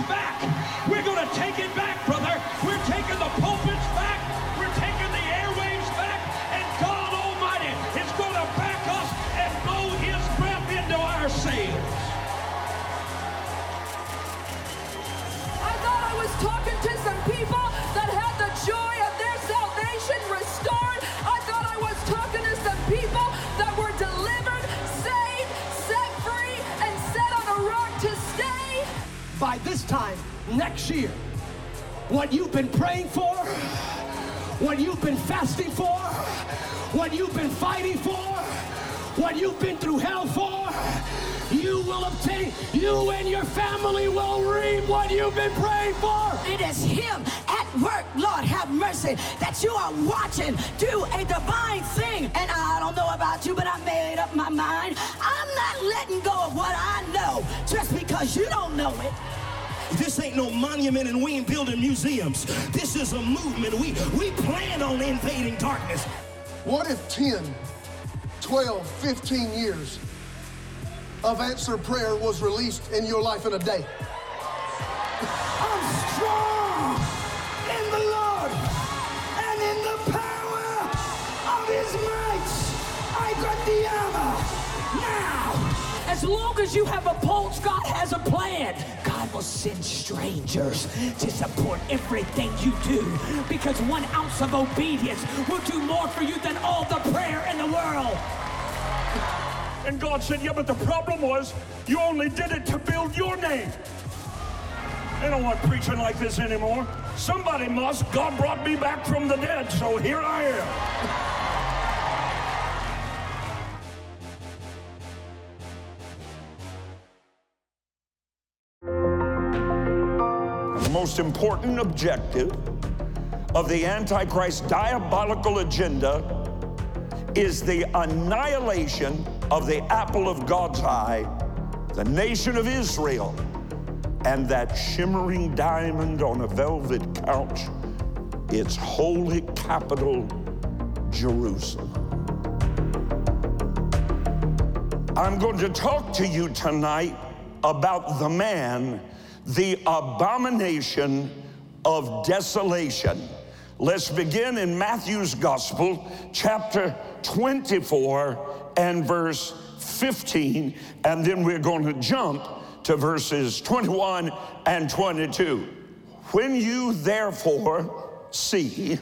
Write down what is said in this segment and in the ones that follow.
back. We're going to take it back, by this time next year, what you've been praying for, what you've been fasting for, what you've been fighting for, what you've been through hell for, you will obtain, you and your family will reap what you've been praying for. It is Him at work, Lord have mercy, that you are watching do a divine thing. And I don't know about you, but I made up my mind. I'm not letting go of what I know just because you don't know it. This ain't no monument and we ain't building museums. This is a movement. We, we plan on invading darkness. What if 10, 12, 15 years of answered prayer was released in your life in a day? I'm strong As long as you have a pulse, God has a plan. God will send strangers to support everything you do because one ounce of obedience will do more for you than all the prayer in the world. And God said, Yeah, but the problem was you only did it to build your name. I don't want preaching like this anymore. Somebody must. God brought me back from the dead, so here I am. Most important objective of the Antichrist diabolical agenda is the annihilation of the apple of God's eye, the nation of Israel, and that shimmering diamond on a velvet couch, its holy capital, Jerusalem. I'm going to talk to you tonight about the man, the abomination of desolation. Let's begin in Matthew's Gospel, chapter 24 and verse 15, and then we're going to jump to verses 21 and 22. When you therefore see,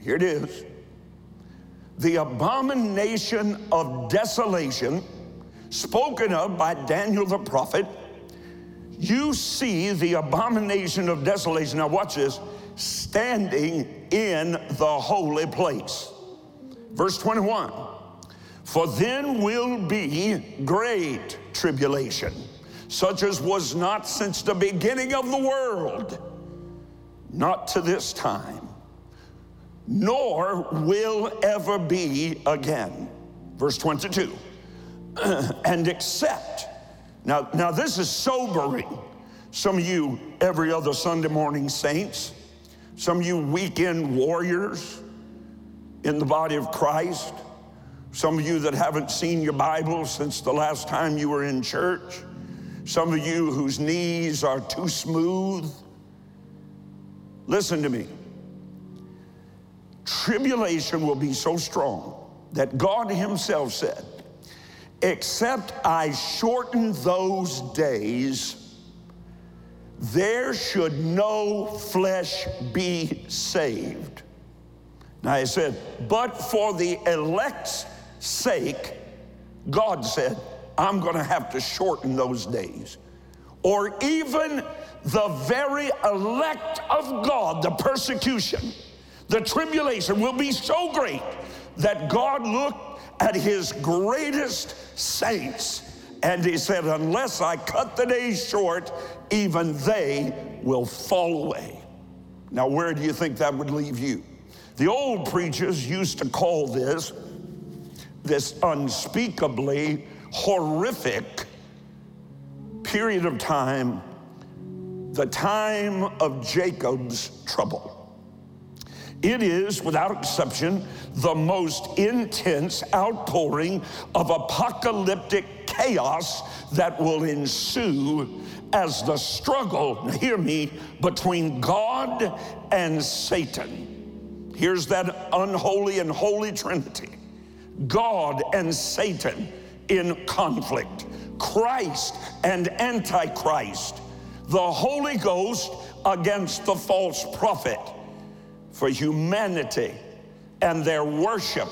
here it is, the abomination of desolation spoken of by Daniel the prophet, you see the abomination of desolation. Now, watch this standing in the holy place. Verse 21 For then will be great tribulation, such as was not since the beginning of the world, not to this time nor will ever be again. Verse 22. and except, now, now this is sobering. Some of you every other Sunday morning saints, some of you weekend warriors in the body of Christ, some of you that haven't seen your Bible since the last time you were in church, some of you whose knees are too smooth. Listen to me tribulation will be so strong that God Himself said, Except I shorten those days, there should no flesh be saved. Now He said, But for the elect's sake, God said, I'm going to have to shorten those days. Or even the very elect of God, the persecution the tribulation will be so great that God looked at his greatest saints and he said, Unless I cut the days short, even they will fall away. Now, where do you think that would leave you? The old preachers used to call this, this unspeakably horrific period of time, the time of Jacob's trouble. It is, without exception, the most intense outpouring of apocalyptic chaos that will ensue as the struggle, hear me, between God and Satan. Here's that unholy and holy trinity. God and Satan in conflict, Christ and Antichrist, the Holy Ghost against the false prophet for humanity and their worship.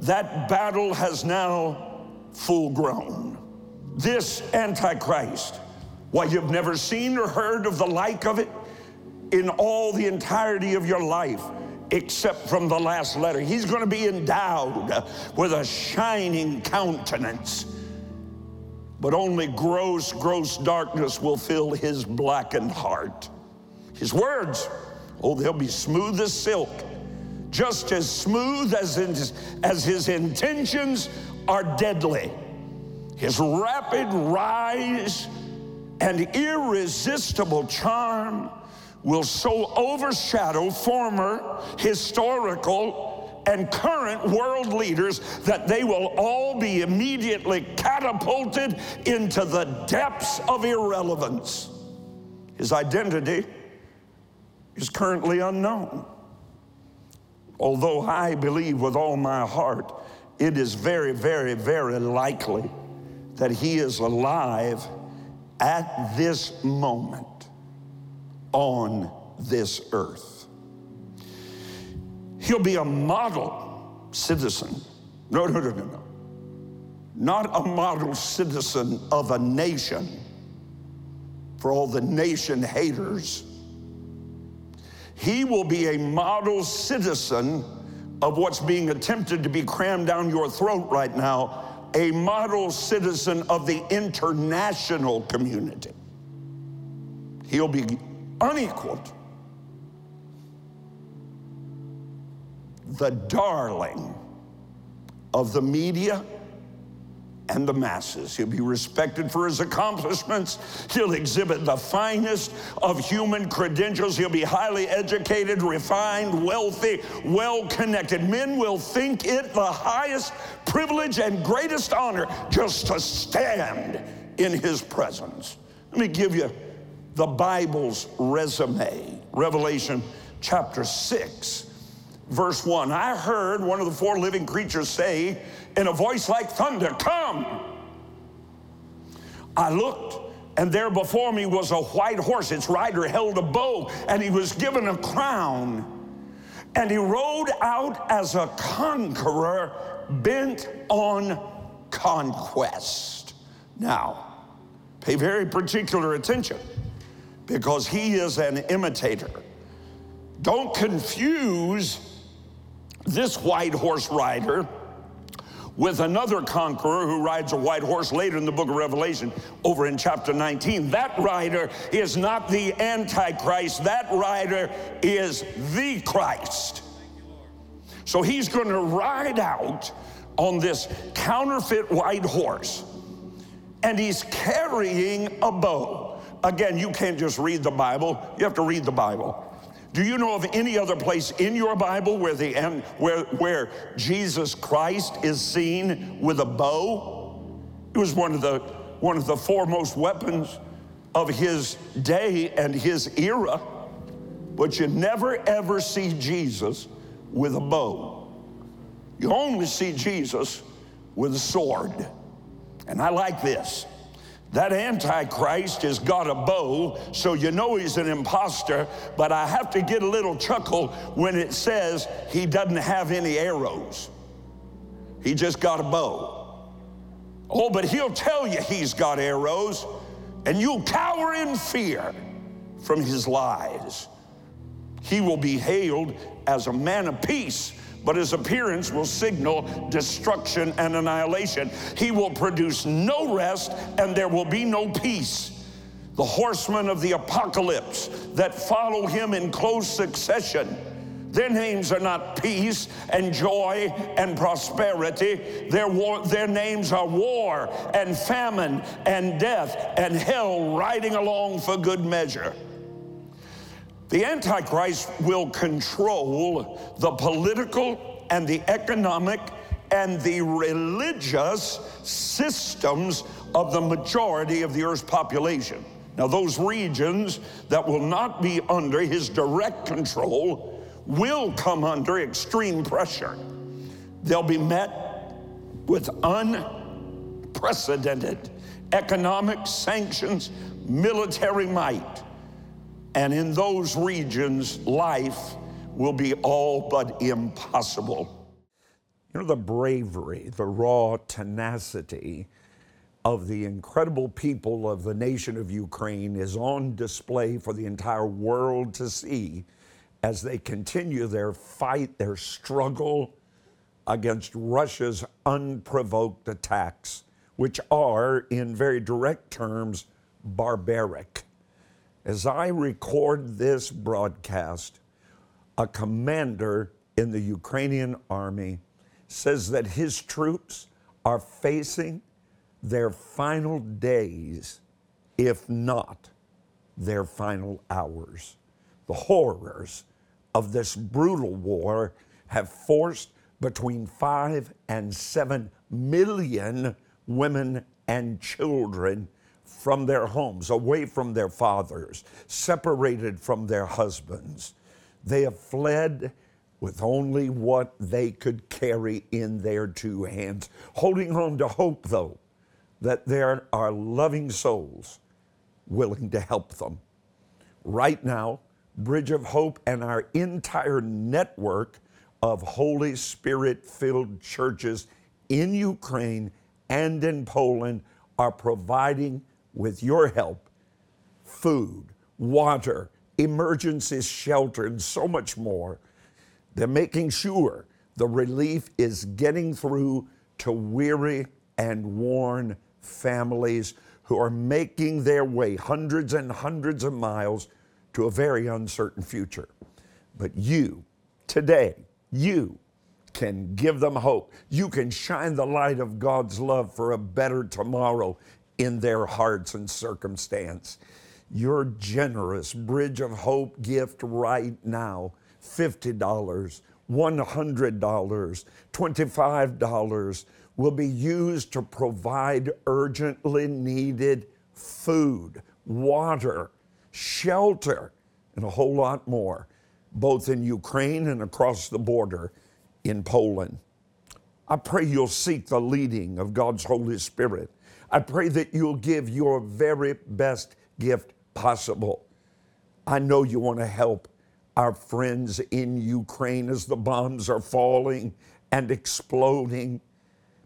That battle has now full grown. This Antichrist, why you've never seen or heard of the like of it in all the entirety of your life, except from the last letter. He's going to be endowed with a shining countenance, but only gross, gross darkness will fill his blackened heart. His words, oh, they'll be smooth as silk, just as smooth as his, as his intentions are deadly. His rapid rise and irresistible charm will so overshadow former historical and current world leaders that they will all be immediately catapulted into the depths of irrelevance. His identity is currently unknown. Although I believe with all my heart, it is very, very, very likely that he is alive at this moment on this earth. He'll be a model citizen. No, no, no, no, no. Not a model citizen of a nation for all the nation haters. He will be a model citizen of what's being attempted to be crammed down your throat right now a model citizen of the international community. He'll be unequaled, the darling of the media and the masses. He'll be respected for his accomplishments. He'll exhibit the finest of human credentials. He'll be highly educated, refined, wealthy, well connected. Men will think it the highest privilege and greatest honor just to stand in his presence. Let me give you the Bible's resume. Revelation chapter 6, verse 1. I heard one of the four living creatures say in a voice like thunder, Come! I looked, and there before me was a white horse. Its rider held a bow, and he was given a crown. And he rode out as a conqueror bent on conquest. Now, pay very particular attention because he is an imitator. Don't confuse this white horse rider with another conqueror who rides a white horse later in the book of Revelation, over in chapter 19. That rider is not the Antichrist, that rider is the Christ. So he's going to ride out on this counterfeit white horse, and he's carrying a bow. Again, you can't just read the Bible, you have to read the Bible. Do you know of any other place in your Bible where the where where Jesus Christ is seen with a bow? It was one of the one of the foremost weapons of his day and his era. But you never ever see Jesus with a bow. You only see Jesus with a sword. And I like this. That Antichrist has got a bow, so you know he's an impostor, but I have to get a little chuckle when it says he doesn't have any arrows. He just got a bow. Oh, but he'll tell you he's got arrows, and you'll cower in fear from his lies. He will be hailed as a man of peace but his appearance will signal destruction and annihilation. He will produce no rest, and there will be no peace. The horsemen of the apocalypse that follow him in close succession. Their names are not peace and joy and prosperity. Their, war, their names are war and famine and death and hell riding along for good measure. The Antichrist will control the political and the economic and the religious systems of the majority of the earth's population. Now, those regions that will not be under his direct control will come under extreme pressure. They'll be met with unprecedented economic sanctions, military might. And in those regions, life will be all but impossible. You know, the bravery, the raw tenacity of the incredible people of the nation of Ukraine is on display for the entire world to see as they continue their fight, their struggle against Russia's unprovoked attacks, which are, in very direct terms, barbaric. As I record this broadcast, a commander in the Ukrainian army says that his troops are facing their final days, if not their final hours. The horrors of this brutal war have forced between five and seven million women and children from their homes, away from their fathers, separated from their husbands. They have fled with only what they could carry in their two hands, holding on to hope, though, that there are loving souls willing to help them. Right now, Bridge of Hope and our entire network of Holy Spirit filled churches in Ukraine and in Poland are providing, with your help, food, water, emergency shelter, and so much more they're making sure the relief is getting through to weary and worn families who are making their way hundreds and hundreds of miles to a very uncertain future. But you, today, you can give them hope. You can shine the light of God's love for a better tomorrow in their hearts and circumstance. Your generous Bridge of Hope gift right now $50, $100, $25 will be used to provide urgently needed food, water, shelter, and a whole lot more, both in Ukraine and across the border in Poland. I pray you'll seek the leading of God's Holy Spirit. I pray that you'll give your very best gift possible. I know you want to help our friends in Ukraine as the bombs are falling and exploding,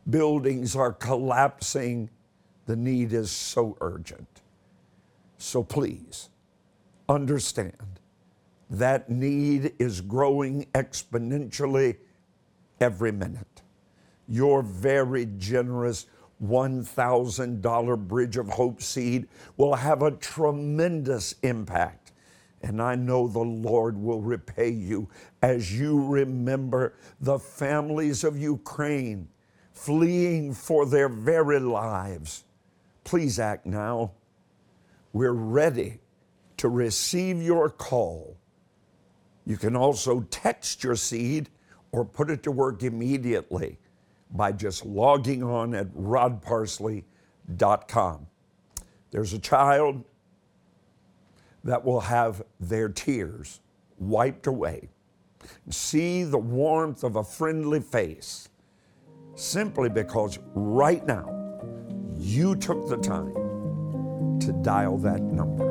buildings are collapsing. The need is so urgent. So please understand that need is growing exponentially every minute. Your very generous $1,000 Bridge of Hope seed will have a tremendous impact and I know the Lord will repay you as you remember the families of Ukraine fleeing for their very lives. Please act now. We're ready to receive your call. You can also text your seed or put it to work immediately by just logging on at rodparsley.com. There's a child that will have their tears wiped away. See the warmth of a friendly face simply because right now you took the time to dial that number.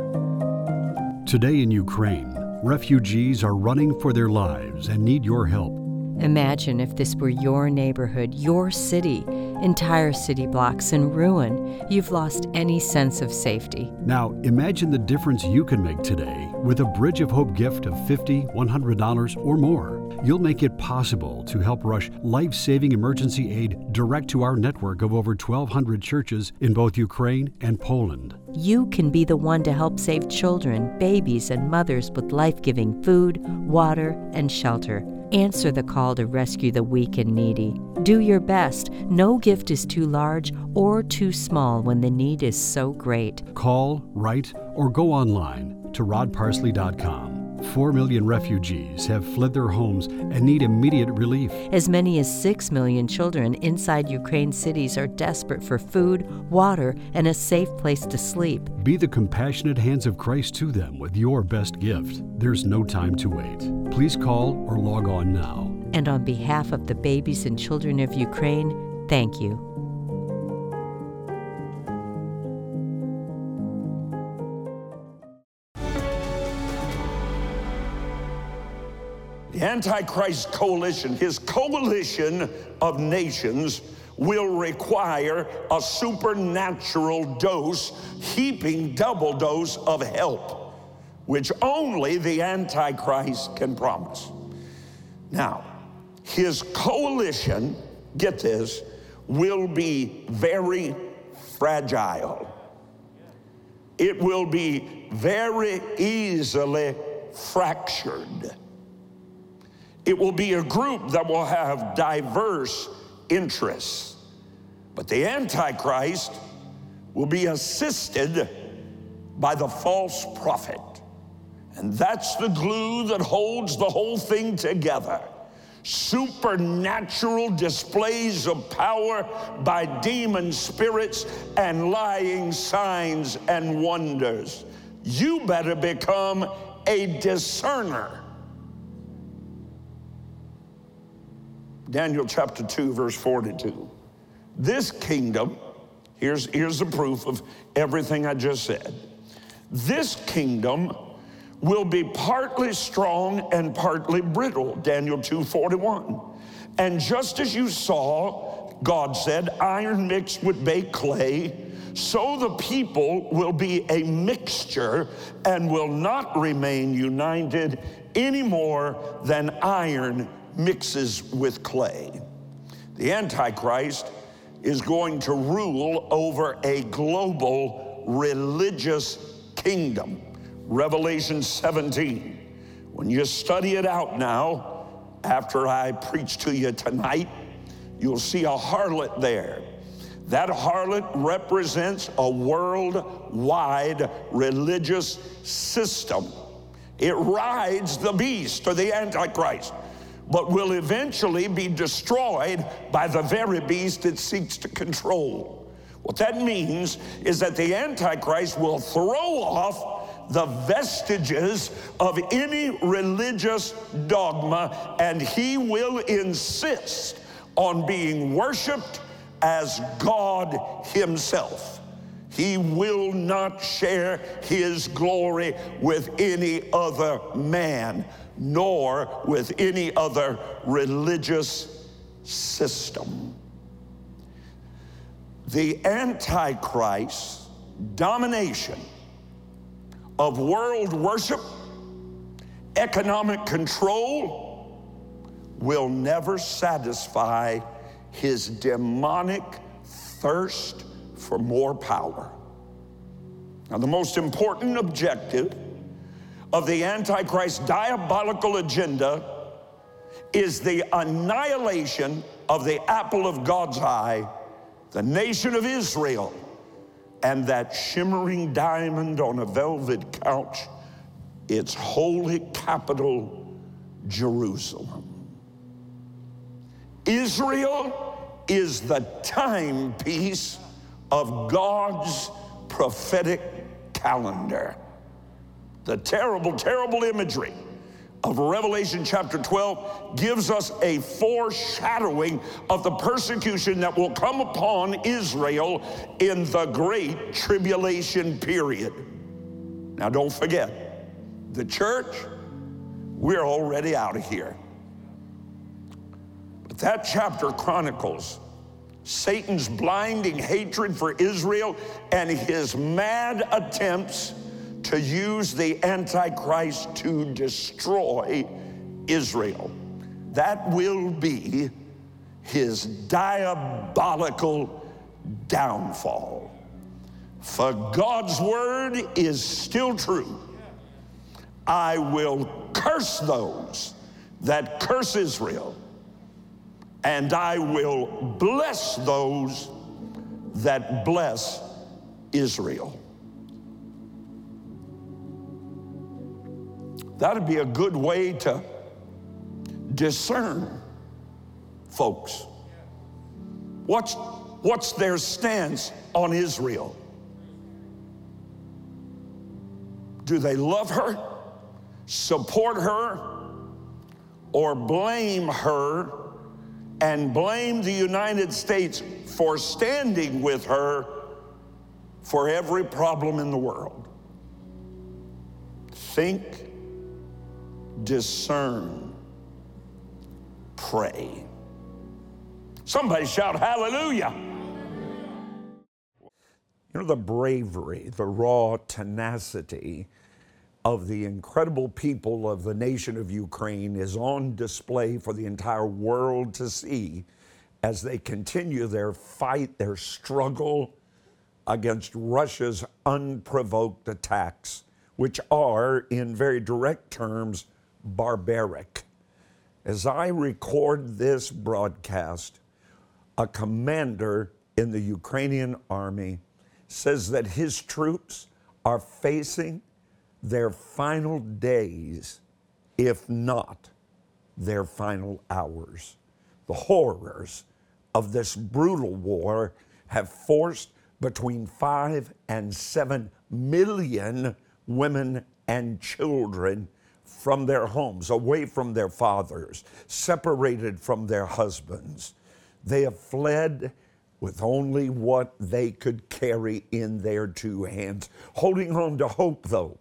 Today in Ukraine, refugees are running for their lives and need your help. Imagine if this were your neighborhood, your city, entire city blocks in ruin. You've lost any sense of safety. Now, imagine the difference you can make today with a Bridge of Hope gift of $50, $100, or more. You'll make it possible to help rush life saving emergency aid direct to our network of over 1,200 churches in both Ukraine and Poland. You can be the one to help save children, babies, and mothers with life giving food, water, and shelter. Answer the call to rescue the weak and needy. Do your best. No gift is too large or too small when the need is so great. Call, write, or go online to rodparsley.com. 4 million refugees have fled their homes and need immediate relief. As many as 6 million children inside Ukraine's cities are desperate for food, water, and a safe place to sleep. Be the compassionate hands of Christ to them with your best gift. There's no time to wait. Please call or log on now. And on behalf of the babies and children of Ukraine, thank you. Antichrist coalition, his coalition of nations, will require a supernatural dose, heaping double dose of help, which only the Antichrist can promise. Now, his coalition, get this, will be very fragile. It will be very easily fractured. It will be a group that will have diverse interests. But the Antichrist will be assisted by the false prophet. And that's the glue that holds the whole thing together. Supernatural displays of power by demon spirits and lying signs and wonders. You better become a discerner Daniel chapter 2, verse 42. This kingdom, here's, here's the proof of everything I just said. This kingdom will be partly strong and partly brittle, Daniel 2 41. And just as you saw, God said, iron mixed with baked clay, so the people will be a mixture and will not remain united any more than iron mixes with clay. The Antichrist is going to rule over a global religious kingdom. Revelation 17. When you study it out now, after I preach to you tonight, you'll see a harlot there. That harlot represents a worldwide religious system. It rides the beast or the Antichrist but will eventually be destroyed by the very beast it seeks to control. What that means is that the Antichrist will throw off the vestiges of any religious dogma and he will insist on being worshiped as God Himself. He will not share His glory with any other man nor with any other religious system. The Antichrist domination of world worship, economic control, will never satisfy his demonic thirst for more power. Now, the most important objective of the Antichrist's diabolical agenda is the annihilation of the apple of God's eye, the nation of Israel, and that shimmering diamond on a velvet couch, its holy capital, Jerusalem. Israel is the timepiece of God's prophetic calendar the terrible, terrible imagery of Revelation chapter 12 gives us a foreshadowing of the persecution that will come upon Israel in the great tribulation period. Now, don't forget, the church, we're already out of here. But that chapter chronicles Satan's blinding hatred for Israel and his mad attempts to use the Antichrist to destroy Israel. That will be his diabolical downfall. For God's word is still true. I will curse those that curse Israel, and I will bless those that bless Israel. That'd be a good way to discern folks. What's, what's their stance on Israel? Do they love her, support her, or blame her and blame the United States for standing with her for every problem in the world? Think, discern, pray. Somebody shout hallelujah. You know, the bravery, the raw tenacity of the incredible people of the nation of Ukraine is on display for the entire world to see as they continue their fight, their struggle against Russia's unprovoked attacks, which are, in very direct terms, barbaric. As I record this broadcast, a commander in the Ukrainian army says that his troops are facing their final days, if not their final hours. The horrors of this brutal war have forced between five and seven million women and children from their homes, away from their fathers, separated from their husbands. They have fled with only what they could carry in their two hands, holding on to hope, though,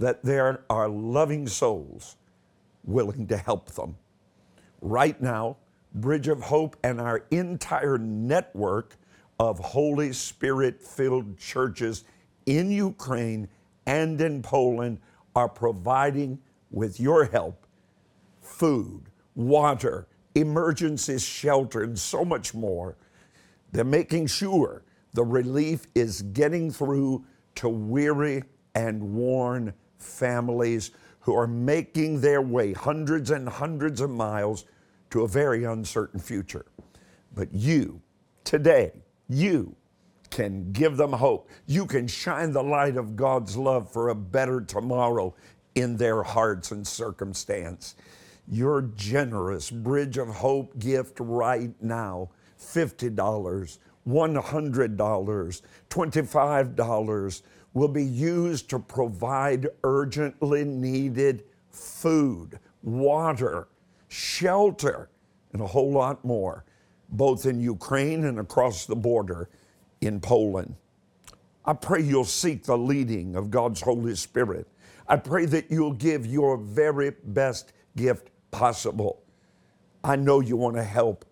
that there are loving souls willing to help them. Right now, Bridge of Hope and our entire network of Holy Spirit filled churches in Ukraine and in Poland are providing, with your help, food, water, emergency shelter, and so much more. They're making sure the relief is getting through to weary and worn families who are making their way hundreds and hundreds of miles to a very uncertain future. But you, today, you can give them hope. You can shine the light of God's love for a better tomorrow in their hearts and circumstance. Your generous Bridge of Hope gift right now $50, $100, $25 will be used to provide urgently needed food, water, shelter, and a whole lot more, both in Ukraine and across the border in Poland. I pray you'll seek the leading of God's Holy Spirit. I pray that you'll give your very best gift possible. I know you want to help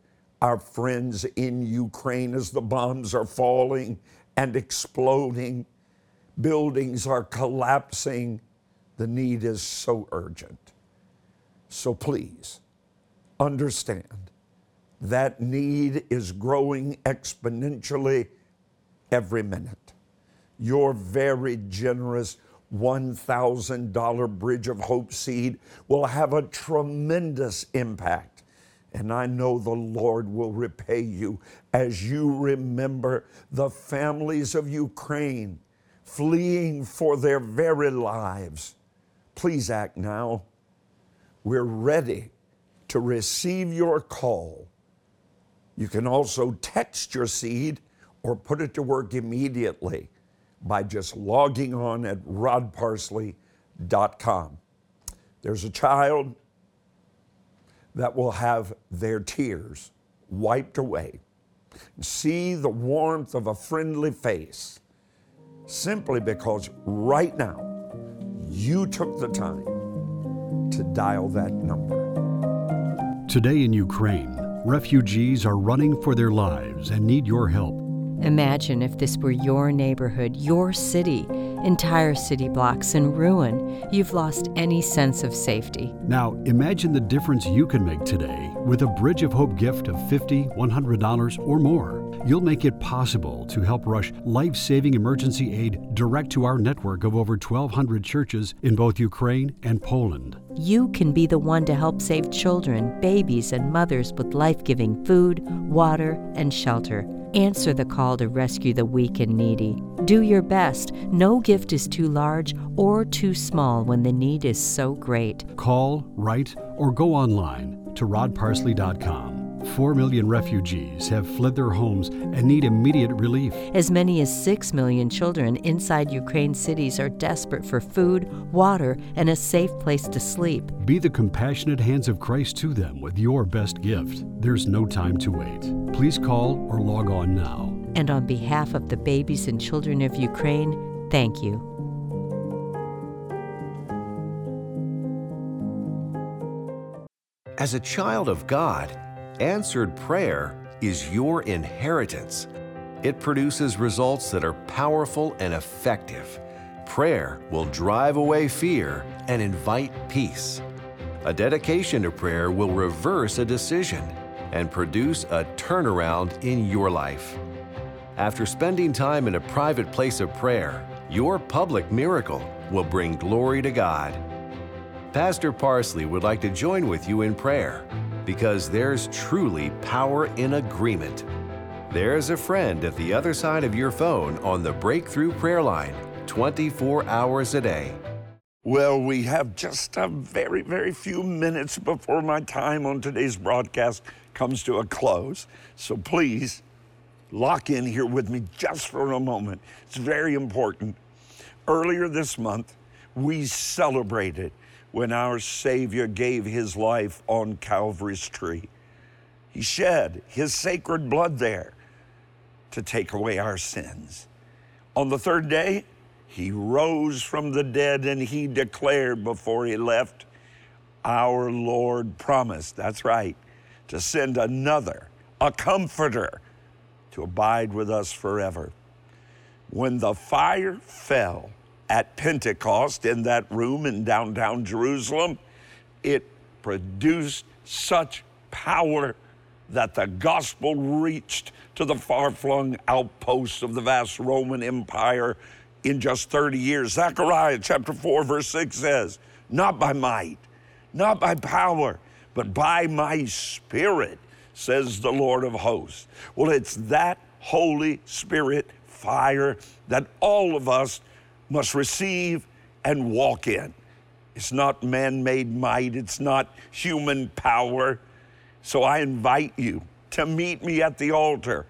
our friends in Ukraine as the bombs are falling and exploding, buildings are collapsing. The need is so urgent. So please understand that need is growing exponentially every minute. Your very generous $1,000 Bridge of Hope seed will have a tremendous impact. And I know the Lord will repay you as you remember the families of Ukraine fleeing for their very lives. Please act now. We're ready to receive your call. You can also text your seed or put it to work immediately by just logging on at rodparsley.com. There's a child that will have their tears wiped away. See the warmth of a friendly face simply because right now you took the time to dial that number. Today in Ukraine, refugees are running for their lives and need your help. Imagine if this were your neighborhood, your city, entire city blocks in ruin. You've lost any sense of safety. Now, imagine the difference you can make today with a Bridge of Hope gift of $50, $100, or more. You'll make it possible to help rush life saving emergency aid direct to our network of over 1,200 churches in both Ukraine and Poland. You can be the one to help save children, babies, and mothers with life giving food, water, and shelter. Answer the call to rescue the weak and needy. Do your best. No gift is too large or too small when the need is so great. Call, write, or go online to rodparsley.com. Four million refugees have fled their homes and need immediate relief. As many as 6 million children inside Ukraine cities are desperate for food, water, and a safe place to sleep. Be the compassionate hands of Christ to them with your best gift. There's no time to wait. Please call or log on now. And on behalf of the babies and children of Ukraine, thank you. As a child of God, answered prayer is your inheritance. It produces results that are powerful and effective. Prayer will drive away fear and invite peace. A dedication to prayer will reverse a decision and produce a turnaround in your life. After spending time in a private place of prayer, your public miracle will bring glory to God. Pastor Parsley would like to join with you in prayer because there's truly power in agreement. There's a friend at the other side of your phone on the Breakthrough Prayer Line 24 hours a day. Well, we have just a very, very few minutes before my time on today's broadcast comes to a close. So please lock in here with me just for a moment. It's very important. Earlier this month, we celebrated when our Savior gave his life on Calvary's tree. He shed his sacred blood there to take away our sins. On the third day, he rose from the dead and he declared before he left, Our Lord promised, that's right, to send another, a comforter, to abide with us forever. When the fire fell, at Pentecost in that room in downtown Jerusalem, it produced such power that the gospel reached to the far flung outposts of the vast Roman Empire in just 30 years. Zechariah chapter 4, verse 6 says, Not by might, not by power, but by my spirit, says the Lord of hosts. Well, it's that Holy Spirit fire that all of us must receive and walk in. It's not man made might, it's not human power. So I invite you to meet me at the altar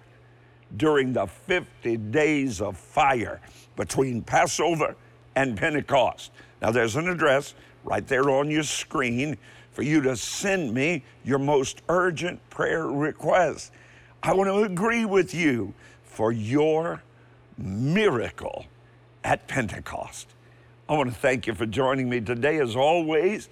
during the 50 days of fire between Passover and Pentecost. Now, there's an address right there on your screen for you to send me your most urgent prayer request. I want to agree with you for your miracle at Pentecost. I want to thank you for joining me today. As always,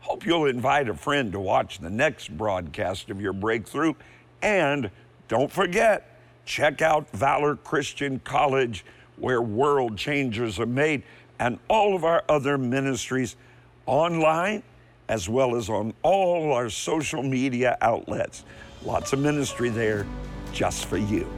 hope you'll invite a friend to watch the next broadcast of your breakthrough. And don't forget, check out Valor Christian College, where world changers are made, and all of our other ministries online as well as on all our social media outlets. Lots of ministry there just for you.